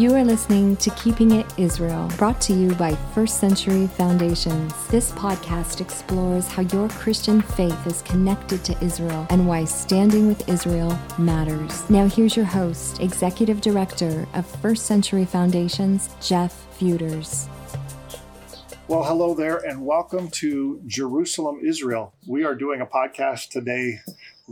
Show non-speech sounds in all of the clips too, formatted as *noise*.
You are listening to Keeping It Israel, brought to you by First Century Foundations. This podcast explores how your Christian faith is connected to Israel and why standing with Israel matters. Now, here's your host, Executive Director of First Century Foundations, Jeff Feuders. Well, hello there, and welcome to Jerusalem, Israel. We are doing a podcast today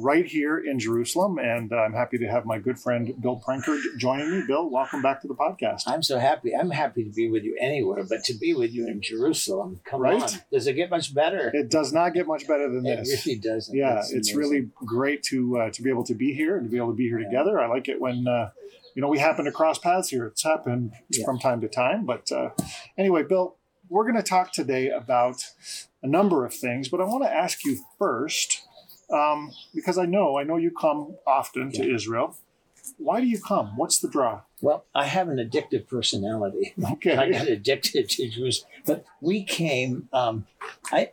right here in Jerusalem, and I'm happy to have my good friend Bill Prankard joining me. Bill, welcome back to the podcast. I'm so happy. I'm happy to be with you anywhere, but to be with you in Jerusalem, come Right? on. Does it get much better? It does not get much better than It this. really doesn't. yeah, It's it's amazing. really great to uh, to be able to be here and to be able to be here together. I like it when uh, you know we happen to cross paths here. It's happened Yeah. from time to time, but uh, anyway, Bill, we're going to talk today about a number of things, but I want to ask you first um, because I know I know you come often to Israel. Why do you come? What's the draw? Well, I have an addictive personality. *laughs* Okay, I got addicted to Jews, But we came, um, I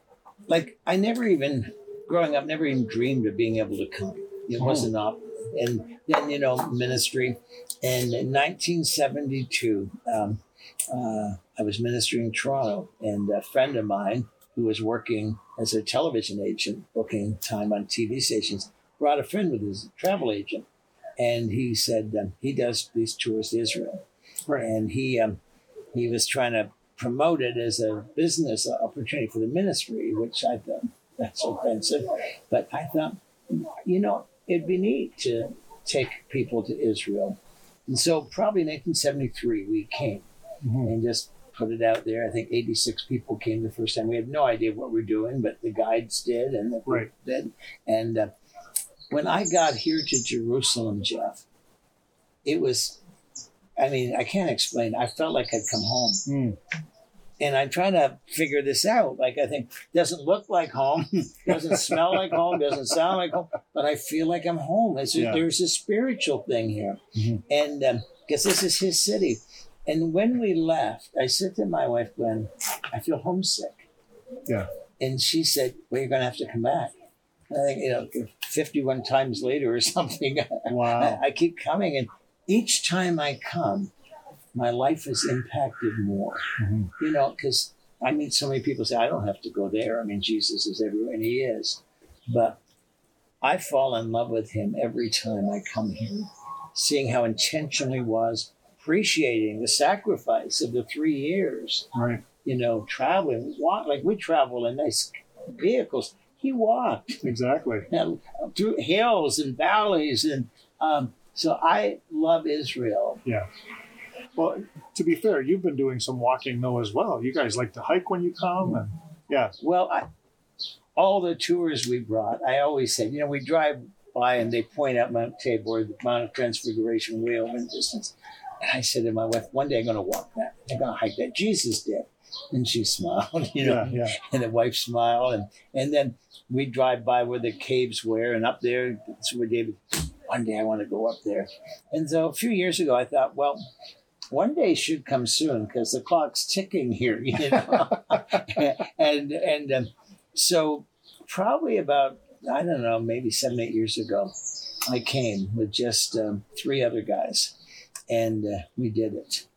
like, I never even, growing up, never even dreamed of being able to come. It Oh. wasn't up. And then, you know, ministry. And in 1972, um, uh, I was ministering in Toronto, and a friend of mine who was working as a television agent, booking time on TV stations, brought a friend with his travel agent. And he said um, he does these tours to Israel right. and he um, he was trying to promote it as a business opportunity for the ministry, which I thought that's offensive. But I thought, you know, it'd be neat to take people to Israel. And so, probably in 1973, we came Mhm. and just put it out there. I think 86 people came the first time. We had no idea what we are doing, but the guides did, and the Right. did. And uh, when I got here to Jerusalem, Jeff, it was, I mean, I can't explain. I felt like I'd come home. Mm. And I'm trying to figure this out. Like, I think, doesn't look like home, *laughs* doesn't smell like home, doesn't sound like home, but I feel like I'm home. It's, Yeah. There's a spiritual thing here. Mhm. And because this is his city. And when we left, I said to my wife, Gwen, I feel homesick. Yeah. And she said, Well, you're going to have to come back. And I think, you know, 51 times later or *laughs* something, Wow. I, I keep coming. And each time I come, my life is impacted more. Mhm. You know, because I meet so many people say, I don't have to go there. I mean, Jesus is everywhere, and He is. But I fall in love with Him every time I come here, seeing how intentional He was, appreciating the sacrifice of the three years, Right. you know, traveling, walk, like we travel in nice vehicles. He walked Exactly. *laughs* and through hills and valleys and um, so I love Israel. Yeah. Well, to be fair, you've been doing some walking though as well. You guys like to hike when you come, and yeah, Well, I, all the tours we brought, I always said, you know, we drive by and they point out Mount Tabor, the Mount of Transfiguration, way over in distance. And I said to my wife, one day I'm going to walk that. I'm going to hike that. Jesus did. And she *laughs* smiled, you know, yeah, yeah. and the wife smiled. And, and then we drive by where the caves were, and up there, that's where David, one day I want to go up there. And so a few years ago, I thought, well, one day should come soon because the clock's ticking here, *laughs* you know. *laughs* and and um, so probably about I don't know, maybe seven eight years ago, I came with just um, three other guys, and uh, we did it.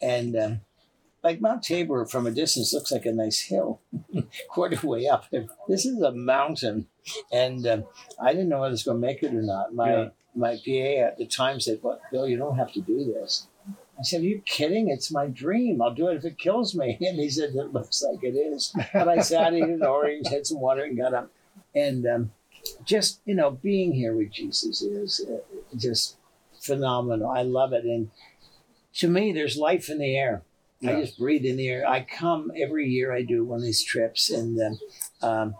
And um, like Mount Tabor from a distance looks like a nice hill, *laughs* quarter way up. This is a mountain, and um, I didn't know whether I was going to make it or not. My Yeah. my PA at the time said, "Well, Bill, you don't have to do this." I said, Are you kidding? It's my dream. I'll do it if it kills me. *laughs* And he said, It looks like it is. And I sat in an orange, had some water, and got up. And um, just, you know, being here with Jesus is uh, just phenomenal. I love it. And to me, there's life in the air. I just breathe in the air. I come every year, I do one of these trips, and um, um,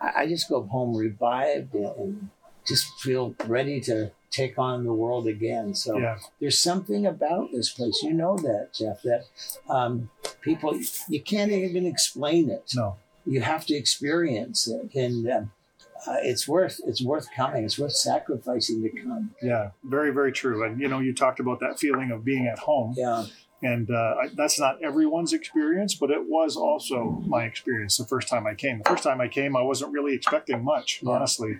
I, I just go home revived and, and just feel ready to take on the world again. So yeah. there's something about this place. You know that, Jeff, that um, people, you can't even explain it. No, You have to experience it. And um, uh, it's worth it's worth coming. It's worth sacrificing to come. yeah, very, very true. And you know, you talked about that feeling of being at home. Yeah. And uh, I, that's not everyone's experience, but it was also my experience the first time I came. The first time I came, I wasn't really expecting much, Yeah. honestly.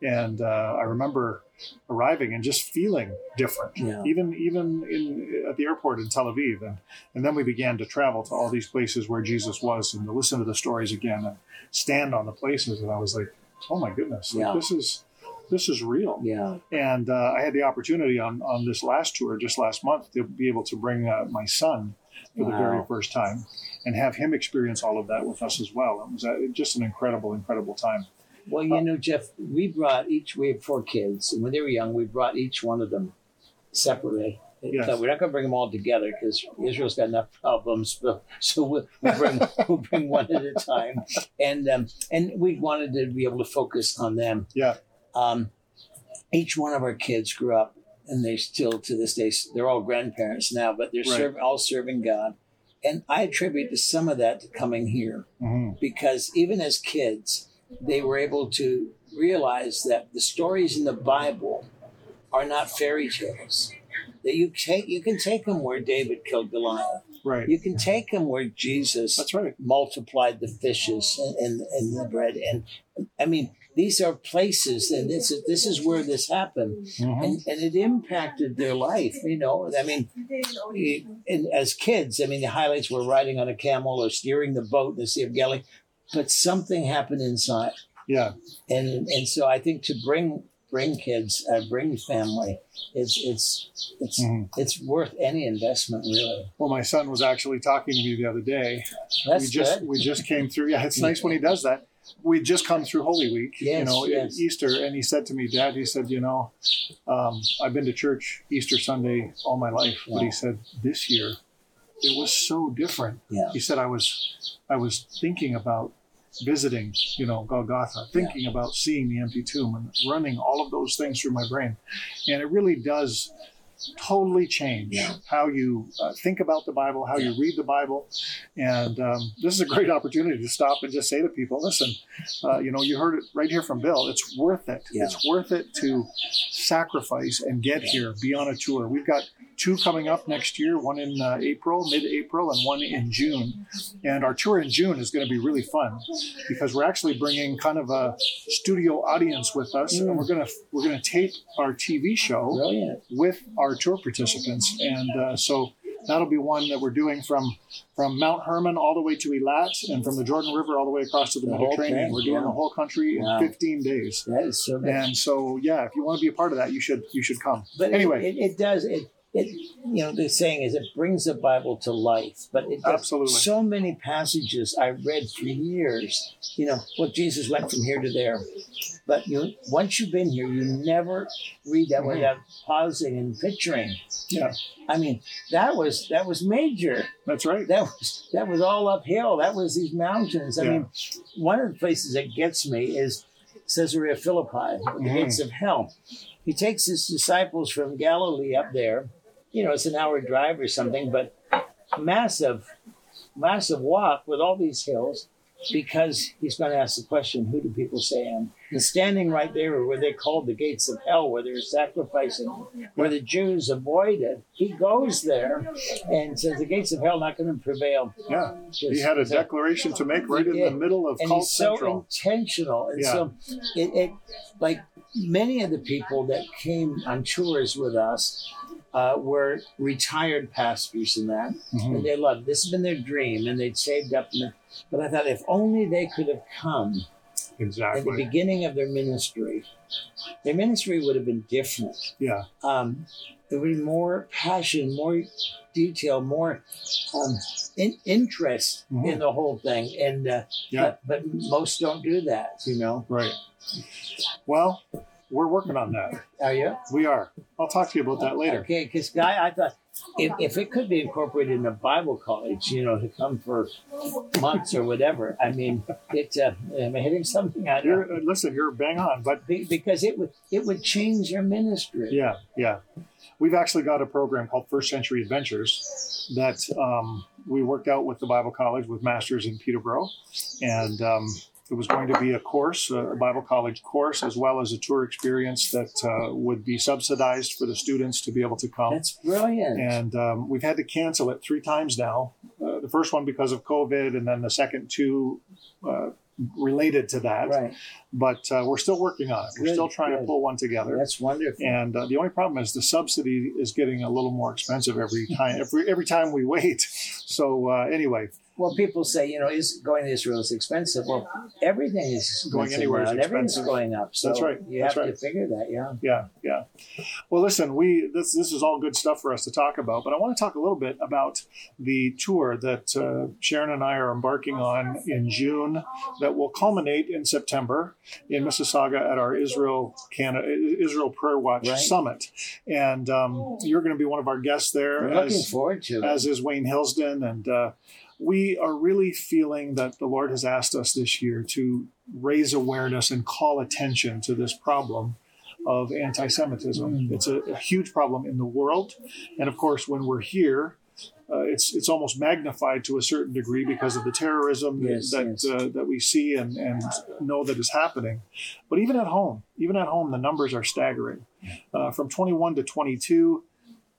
And uh, I remember arriving and just feeling different, Yeah. even even in at the airport in Tel Aviv. And and then we began to travel to all these places where Jesus was, and to listen to the stories again, and stand on the places. And I was like, oh my goodness, like, Yeah. this is this is real. Yeah. And uh, I had the opportunity on, on this last tour, just last month, to be able to bring uh, my son for the very first time and have him experience all of that with us as well. It was uh, just an incredible, incredible time. Well, you know, Jeff, we brought each, we have four kids, and when they were young, we brought each one of them separately. Yes. So we're not going to bring them all together because Israel's got enough problems. But, *laughs* so we'll, we'll bring *laughs* we'll bring one at a time, and um, and we wanted to be able to focus on them. Yeah. Um, each one of our kids grew up, and they still to this day they're all grandparents now, but they're Right. serv- all serving God. And I attribute to some of that to coming here hmm because even as kids, they were able to realize that the stories in the Bible are not fairy tales. That you take, you can take them where David killed Goliath. Right. You can take them where Jesus That's right. multiplied the fishes and, and, and the bread. And I mean, these are places, and this is this is where this happened, Mhm. and, and it impacted their life. You know, I mean, and as kids, I mean, the highlights were riding on a camel or steering the boat in the Sea of Galilee, but something happened inside, Yeah. and and so I think to bring bring kids, uh, bring family, it's it's it's Mhm. it's worth any investment, really. Well, my son was actually talking to me the other day. That's we just good. we just came through. Yeah, it's nice when he does that. We just come through Holy Week, you know, yes. Easter, and he said to me, Dad, he said, you know, um, I've been to church Easter Sunday all my life, but he said this year it was so different. Yeah. He said I was I was thinking about visiting, you know, Golgotha, thinking about seeing the empty tomb and running all of those things through my brain, and it really does totally change Yeah. how you uh, think about the Bible, how you read the Bible, and um, this is a great *laughs* opportunity to stop and just say to people, listen, uh, you know, you heard it right here from Bill. It's worth it. Yeah. It's worth it to sacrifice and get here, be on a tour. We've got two coming up next year, one in uh, April, mid-April, and one in June. And our tour in June is going to be really fun because we're actually bringing kind of a studio audience with us, and we're gonna we're gonna tape our TV show Brilliant. with our tour participants, and uh, so that'll be one that we're doing from from Mount Hermon all the way to Eilat, and from the Jordan River all the way across to the, The Mediterranean. we're doing yeah. the whole country Wow. in 15 days, That is so good. and so yeah, if you want to be a part of that, you should you should come. But anyway, it, it, it does it. It you know the saying is it brings the Bible to life, but it does Absolutely. so many passages I read for years. You know, well Jesus went from here to there, but you once you've been here, you never read that Mhm. without pausing and picturing. yeah, I mean, that was that was major. that's right. That was that was all uphill. That was these mountains. I Yeah. mean, one of the places that gets me is Caesarea Philippi, the Mhm. gates of hell. He takes his disciples from Galilee up there. You know, it's an hour drive or something, but massive, massive walk with all these hills because he's going to ask the question, who do people say I am? And standing right there where they called the gates of hell, where they're sacrificing, where the Jews avoided, he goes there and says, the gates of hell not going to prevail. Yeah, he had a Just- declaration to make right in the middle of and Cult he's so Central. intentional. And Yeah. so it, it like many of the people that came on tours with us uh, were retired pastors and that, Mhm. and they loved this has been their dream, and they'd saved up. And but I thought if only they could have come at the beginning of their ministry, their ministry would have been different. Yeah, Um, there would be more passion, more detail, more um, in, interest Mhm. in the whole thing, and uh, Yeah. but, but most don't do that, you know. right. Well, we're working on that. Are you? We are. I'll talk to you about that later. Okay, because Guy, I thought if, if it could be incorporated in a Bible college, you know, to come for months or whatever. I mean, it. Uh, am I hitting something? I. You're, uh, listen, you're bang on, but Be- Because it would it would change your ministry. Yeah, yeah. We've actually got a program called First Century Adventures that um, we worked out with the Bible College with masters in Peterborough, and um, it was going to be a course, a Bible college course, as well as a tour experience that uh, would be subsidized for the students to be able to come. That's brilliant. And um, we've had to cancel it three times now. Uh, the first one because of COVID, and then the second two uh, related to that. right. But uh, we're still working on it. We're Good, still trying to pull one together. That's wonderful. And uh, the only problem is the subsidy is getting a little more expensive every time. Every every time we wait. So uh, anyway, Well, people say, you know, is going to Israel is expensive. Well, everything is Going anywhere is now, and Everything's expensive. going up. So That's right. You That's have right. to figure that. Yeah. yeah, yeah. Well, listen, we this this is all good stuff for us to talk about, but I want to talk a little bit about the tour that uh, Sharon and I are embarking on in June that will culminate in September in Mississauga at our Israel Canada Israel Prayer Watch Right. Summit, and um, you're going to be one of our guests there. We're looking as- forward to it. as is Wayne Hilsden. And uh, we are really feeling that the Lord has asked us this year to raise awareness and call attention to this problem of anti Semitism. Mm. It's a, a huge problem in the world. And of course, when we're here, uh, it's it's almost magnified to a certain degree because of the terrorism that Yes, that, yes. Uh, that we see and, and know that is happening. But even at home, even at home, the numbers are staggering. Uh, from 21 to 22,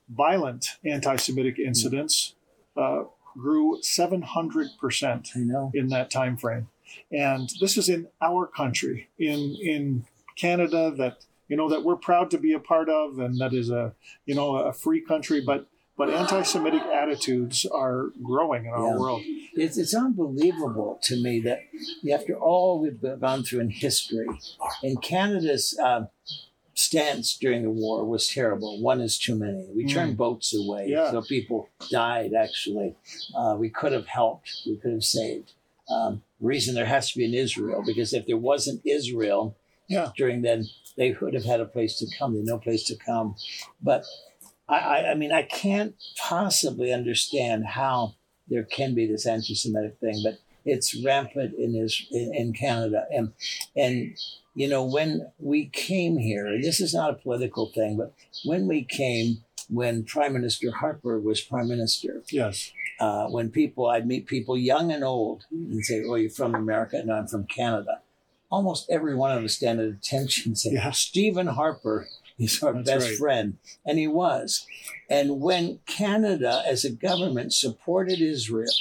violent anti-Semitic incidents uh, grew 700% I know. in that time frame. And this is in our country, in in Canada, that you know that we're proud to be a part of, and that is a you know a free country. But but anti-Semitic attitudes are growing in our Yeah. world. It's, it's unbelievable to me that after all we've gone through in history, and Canada's uh, stance during the war was terrible. One is too many. We turned boats away, Mm. Yeah. so people died. Actually, uh, we could have helped. We could have saved. Um, reason there has to be an Israel because if there wasn't Israel, Yeah. during then they would have had a place to come. They had no place to come, but. I, I, I mean, I can't possibly understand how there can be this anti-Semitic thing, but it's rampant in is in, in Canada. And and you know when we came here, and this is not a political thing, but when we came, when Prime Minister Harper was Prime Minister, Yes. uh, when people I'd meet people young and old and say, "Oh, you're from America?" No, I'm from Canada. Almost every one of us stand at attention and say, Yeah. "Stephen Harper." He's our That's best right. friend. And he was. And when Canada, as a government, supported Israel,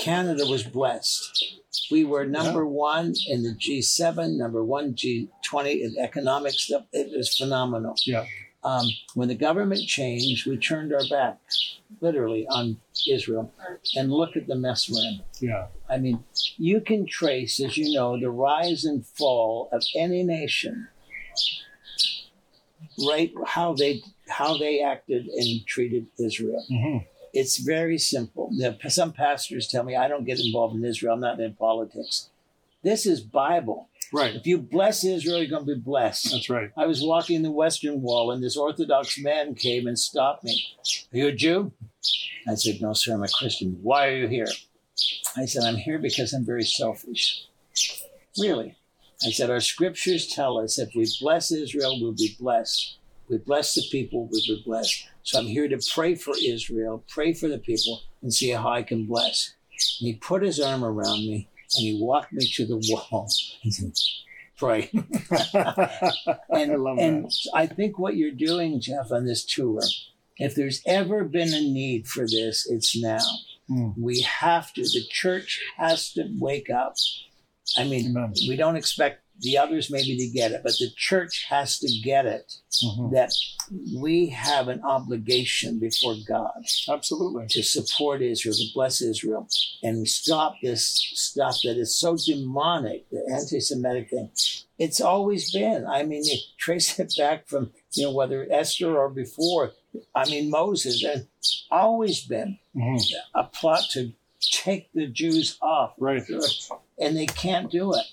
Canada was blessed. We were number one in the G7, number one G20 in economic stuff. It was phenomenal. Yeah. Um, when the government changed, we turned our back, literally, on Israel. And look at the mess we're in. Yeah. I mean, you can trace, as you know, the rise and fall of any nation, right? How they how they acted and treated Israel. hmm It's very simple. Some pastors tell me I don't get involved in Israel. I'm not in politics. This is Bible. Right. If you bless Israel, you're going to be blessed. That's right. I was walking the Western Wall, and this Orthodox man came and stopped me. Are you a Jew? I said, No, sir, I'm a Christian. Why are you here? I said, I'm here because I'm very selfish. Really? I said, Our scriptures tell us if we bless Israel, we'll be blessed. We bless the people, we'll be blessed. So I'm here to pray for Israel, pray for the people, and see how I can bless. And he put his arm around me and he walked me to the wall. He *laughs* said, Pray. *laughs* And, I love and that. I think what you're doing, Jeff, on this tour, if there's ever been a need for this, it's now. Mm. We have to. The church has to wake up. I mean, Amen. we don't expect the others maybe to get it, but the church has to get it Mhm. that we have an obligation before God Absolutely. to support Israel, to bless Israel, and stop this stuff that is so demonic, the anti-Semitic thing. It's always been. I mean, you trace it back from you know whether Esther or before. I mean Moses, and always been Mhm. a plot to take the Jews off, Right. and they can't do it.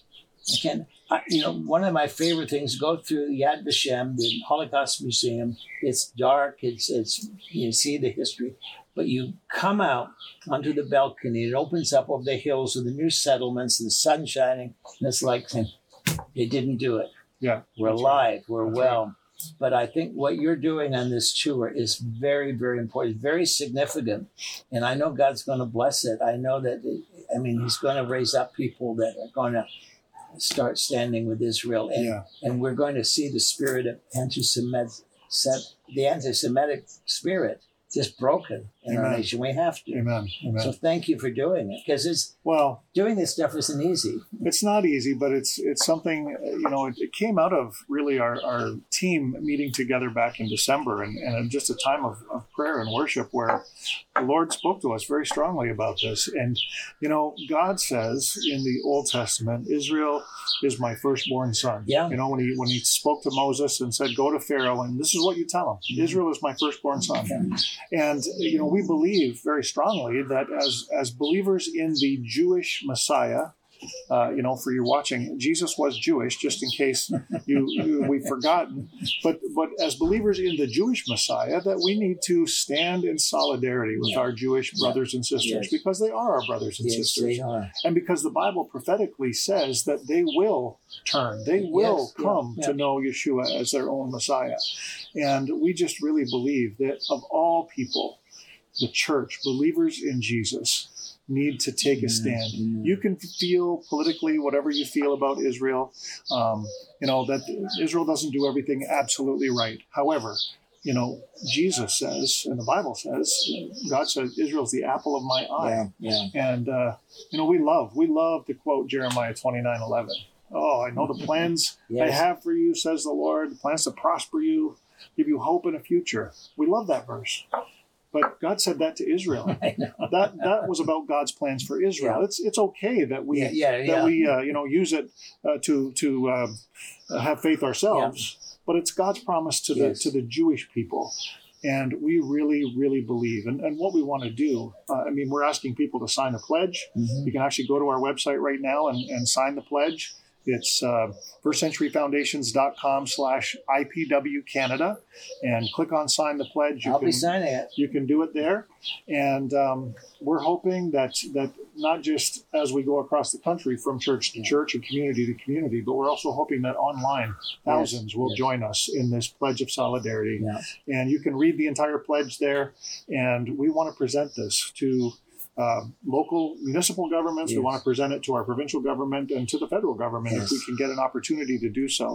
They can't. I, you know, one of my favorite things go through Yad Vashem, the Holocaust Museum. It's dark. It's it's you see the history, but you come out onto the balcony. It opens up over the hills with the new settlements, the sun shining, and it's like they didn't do it. Yeah. We're That's right. alive. We're That's well. But I think what you're doing on this tour is very, very important, very significant. And I know God's going to bless it. I know that, it, I mean, he's going to raise up people that are going to start standing with Israel, and Yeah. and we're going to see the spirit of anti-Semitic, the anti-Semitic spirit just broken in our nation. We have to. Amen. Amen. So thank you for doing it because it's well, doing this stuff isn't easy. it's not easy, but it's it's something you know. It, it came out of really our, our team meeting together back in December, and, and just a time of, of prayer and worship where the Lord spoke to us very strongly about this. And you know, God says in the Old Testament, Israel is my firstborn son. Yeah. You know, when he when he spoke to Moses and said, "Go to Pharaoh," and this is what you tell him: mm-hmm. Israel is my firstborn son. And you know, we believe very strongly that as as believers in the Jewish Messiah, uh, you know, for you watching, Jesus was Jewish, just in case you, you we've forgotten. But but as believers in the Jewish Messiah, that we need to stand in solidarity with Yeah. our Jewish Yeah. brothers and sisters Yes. because they are our brothers and Yes, sisters, they are. and because the Bible prophetically says that they will turn, they will Yes, come yeah. to know Yeshua as their own Messiah, and we just really believe that of all people, the church, believers in Jesus, need to take a stand. You can feel politically whatever you feel about Israel. Um, you know that Israel doesn't do everything absolutely right. However, you know Jesus says, and the Bible says, God says, Israel's the apple of my eye. Yeah, yeah. And uh, you know, we love, we love to quote Jeremiah twenty nine eleven. Oh, I know the *laughs* plans I have for you, says the Lord, plans to prosper you, give you hope in a future. We love that verse. But God said that to Israel. *laughs* That that was about God's plans for Israel. Yeah. It's it's okay that we Yeah, yeah, that we uh, you know use it uh, to to uh, have faith ourselves, but it's God's promise to Yes. the to the Jewish people. And we really, really believe. And, and what we want to do, uh, I mean, we're asking people to sign a pledge. Mhm. You can actually go to our website right now and, and sign the pledge. It's uh, firstcenturyfoundations.com slash IPW Canada and click on sign the pledge. You I'll can, be signing it. you can do it there. And um, we're hoping that, that not just as we go across the country from church to church and community to community, but we're also hoping that online thousands will yes. join us in this pledge of solidarity. And you can read the entire pledge there. And we want to present this to uh, local municipal governments. We want to present it to our provincial government and to the federal government if we can get an opportunity to do so.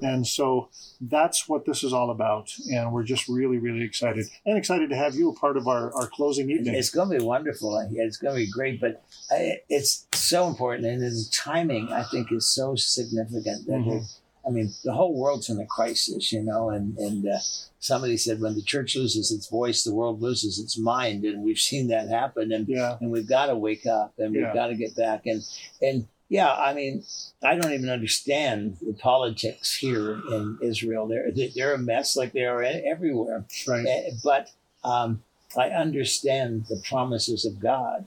And so that's what this is all about. And we're just really, really excited and excited to have you a part of our, our closing evening. It's going to be wonderful. It's going to be great, but I, it's so important, and the timing I think is so significant. That Mhm. I mean, the whole world's in a crisis, you know. And and uh, somebody said when the church loses its voice, the world loses its mind, and we've *laughs* seen that happen. And yeah. and we've got to wake up, and we've got to get back. And and yeah, I mean, I don't even understand the politics here in Israel. They're they're a mess, like they are everywhere. Right. Eh, but um, I understand the promises of God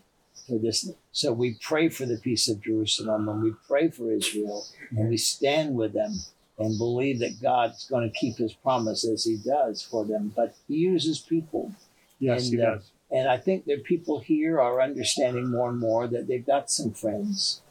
for this. So we pray for the peace of Jerusalem and we pray for Israel and we stand with them and believe that God's going to keep his promise as he does for them. But he uses people. Yes, And, he uh, does. And I think that people here are understanding more and more that they've got some friends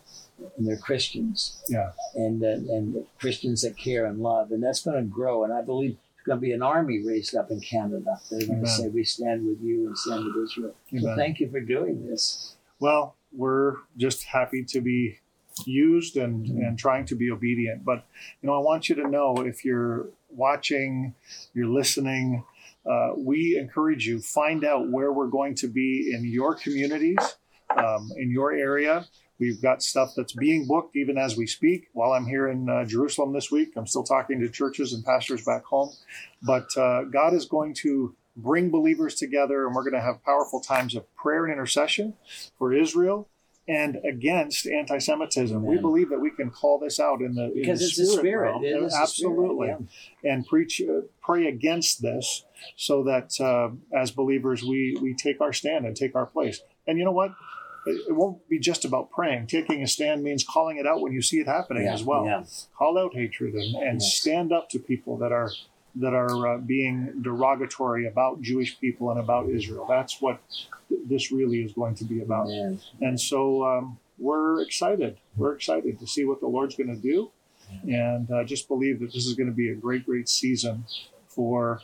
and they're Christians Yeah. and uh, and Christians that care and love, and that's going to grow. And I believe there's going to be an army raised up in Canada. They're going to say, "We stand with you and stand with Israel." So thank you for doing this. Well, we're just happy to be used and, Mhm. and trying to be obedient. But, you know, I want you to know if you're watching, you're listening, uh, we encourage you, find out where we're going to be in your communities, um, in your area. We've got stuff that's being booked even as we speak. While I'm here in uh, Jerusalem this week, I'm still talking to churches and pastors back home. But uh, God is going to bring believers together, and we're going to have powerful times of prayer and intercession for Israel and against anti-Semitism. We believe that we can call this out in the Because in the it's a spirit. realm. It is a spirit, absolutely, yeah. and preach, uh, pray against this, so that uh, as believers we we take our stand and take our place. And you know what? It, it won't be just about praying. Taking a stand means calling it out when you see it happening Yeah, as well. yeah. Call out hatred and, and Yes. stand up to people that are that are uh, being derogatory about Jewish people and about Israel. That's what th- this really is going to be about. Amen. And so um, we're excited. We're excited to see what the Lord's going to do, and uh, just believe that this is going to be a great, great season for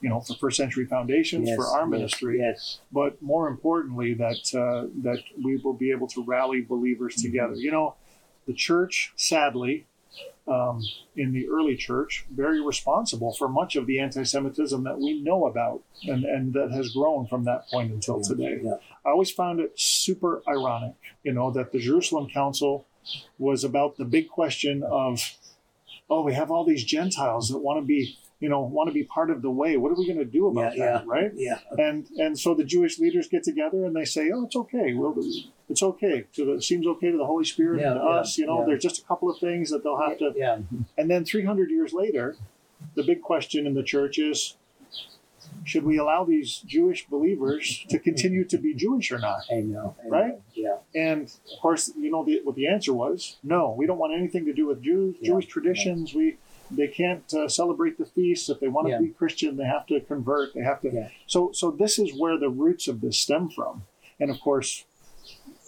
you know, for First Century Foundations, Yes, for our yes, ministry, Yes. but more importantly, that uh, that we will be able to rally believers Mm-hmm. together. You know, the church, sadly, um, in the early church, very responsible for much of the anti-Semitism that we know about, and and that has grown from that point until today. Yeah. I always found it super ironic, you know, that the Jerusalem Council was about the big question of, oh, we have all these Gentiles that want to be, you know, want to be part of the way. What are we going to do about Yeah, that, right? Yeah. And and so the Jewish leaders get together and they say, oh, it's okay. Well, it's okay. To the, it seems okay to the Holy Spirit Yeah, and to yeah, us. You know, yeah. there's just a couple of things that they'll have to. Yeah. And then 300 years later, the big question in the church is, should we allow these Jewish believers to continue to be Jewish or not? I know. I Right? know. Yeah. And of course, you know the, what the answer was: no, we don't want anything to do with Jews, Yeah. Jewish traditions. We they can't uh, celebrate the feasts if they want to Yeah. be Christian. They have to convert. They have to. Yeah. So so this is where the roots of this stem from, and of course,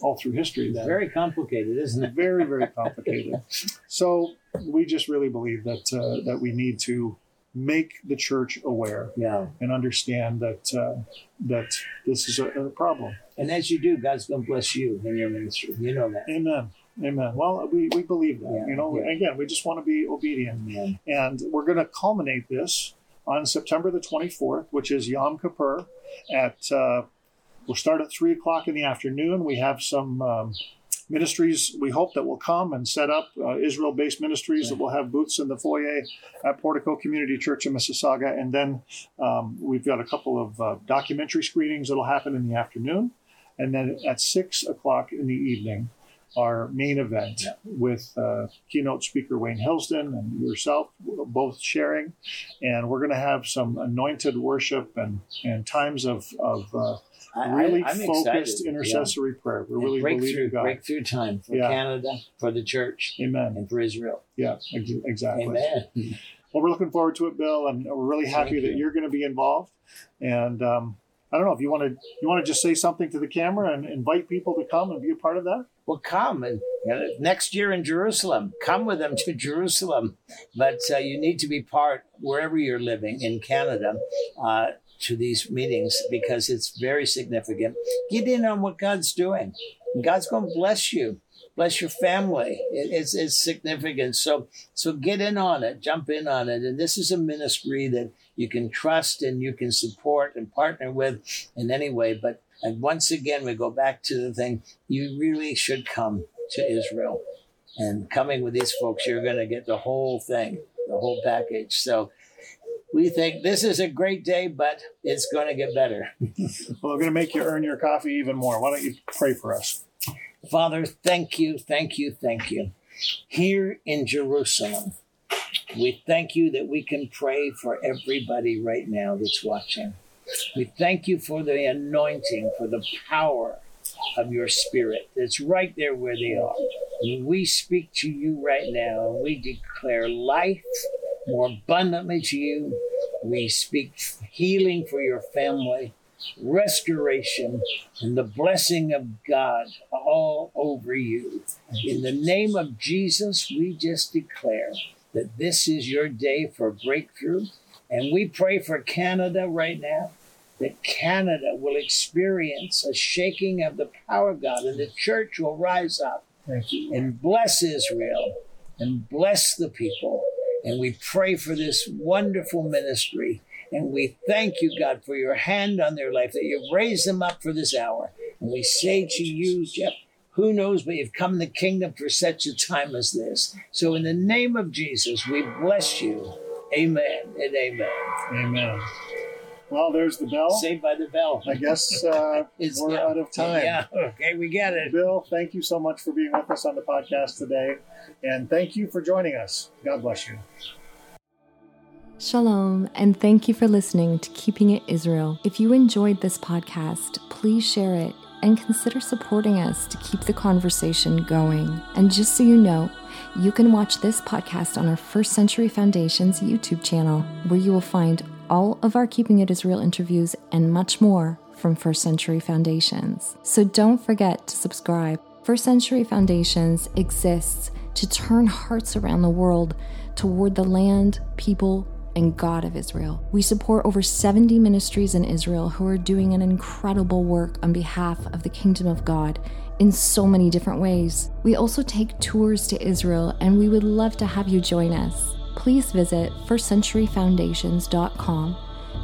all through history. Then very complicated, isn't it? very very complicated. *laughs* so we just really believe that uh, that we need to make the church aware Yeah. and understand that uh, that this is a, a problem. And as you do, God's going to bless you in your ministry. You know that. Amen. Amen. Well, we, we believe that. Yeah, you know, yeah. again, we just want to be obedient. Amen. And we're going to culminate this on September the 24th, which is Yom Kippur. At uh, we'll start at three o'clock in the afternoon. We have some um, ministries we hope that will come and set up uh, Israel-based ministries that will have booths in the foyer at Portico Community Church in Mississauga, and then um, we've got a couple of uh, documentary screenings that'll happen in the afternoon, and then at six o'clock in the evening our main event Yeah. with uh, keynote speaker Wayne Hilsden and yourself, both sharing. And we're going to have some anointed worship and, and times of, of uh, really I, focused excited. intercessory prayer. We're Yeah. really believing God. breakthrough time for Yeah. Canada, for the church, Amen. and for Israel. Yeah, exactly. Amen. *laughs* Well, we're looking forward to it, Bill, and we're really happy Thank that you. you're going to be involved. And um, I don't know if you want to you want to just say something to the camera and invite people to come and be a part of that. Well, come and you know, next year in Jerusalem. Come with them to *laughs* Jerusalem, but uh, you need to be part wherever you're living in Canada uh, to these meetings because it's very significant. Get in on what God's doing. God's going to bless you, bless your family. It, it's it's significant. So so get in on it, jump in on it, and this is a ministry that you can trust and you can support and partner with in any way. But and once again, we go back to the thing you really should come to Israel. And coming with these folks, you're going to get the whole thing, the whole package. So we think this is a great day, but it's going to get better. *laughs* Well, we're going to make you earn your coffee even more. Why don't you pray for us? Father, thank you, thank you, thank you. Here in Jerusalem, we thank you that we can pray for everybody right now that's watching. We thank you for the anointing, for the power of your spirit that's right there where they are. And we speak to you right now we declare life more abundantly to you. We speak healing for your family, restoration, and the blessing of God all over you. In the name of Jesus, we just declare that this is your day for breakthrough. And we pray for Canada right now that Canada will experience a shaking of the power of God and the church will rise up Thank you. and bless Israel and bless the people. And we pray for this wonderful ministry. And we thank you, God, for your hand on their life, that you've raised them up for this hour. And we say to you, Jeff, who knows, but you've come in the kingdom for such a time as this. So in the name of Jesus, we bless you. Amen and amen. Amen. Well, there's the bell. Saved by the bell. I guess uh, *laughs* It's- we're yeah. out of time. Yeah, okay, we get it. Bill, thank you so much for being with us on the podcast today. And thank you for joining us. God bless you. Shalom, and thank you for listening to Keeping It Israel. If you enjoyed this podcast, please share it and consider supporting us to keep the conversation going. And just so you know, you can watch this podcast on our First Century Foundation's YouTube channel, where you will find all of our Keeping It Israel interviews and much more from First Century Foundations. So don't forget to subscribe. First Century Foundations exists to turn hearts around the world toward the land, people, and God of Israel. We support over 70 ministries in Israel who are doing an incredible work on behalf of the kingdom of God in so many different ways. We also take tours to Israel, and we would love to have you join us. Please visit firstcenturyfoundations.com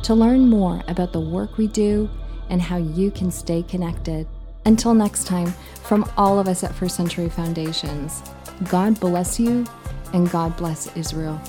to learn more about the work we do and how you can stay connected. Until next time, from all of us at First Century Foundations, God bless you and God bless Israel.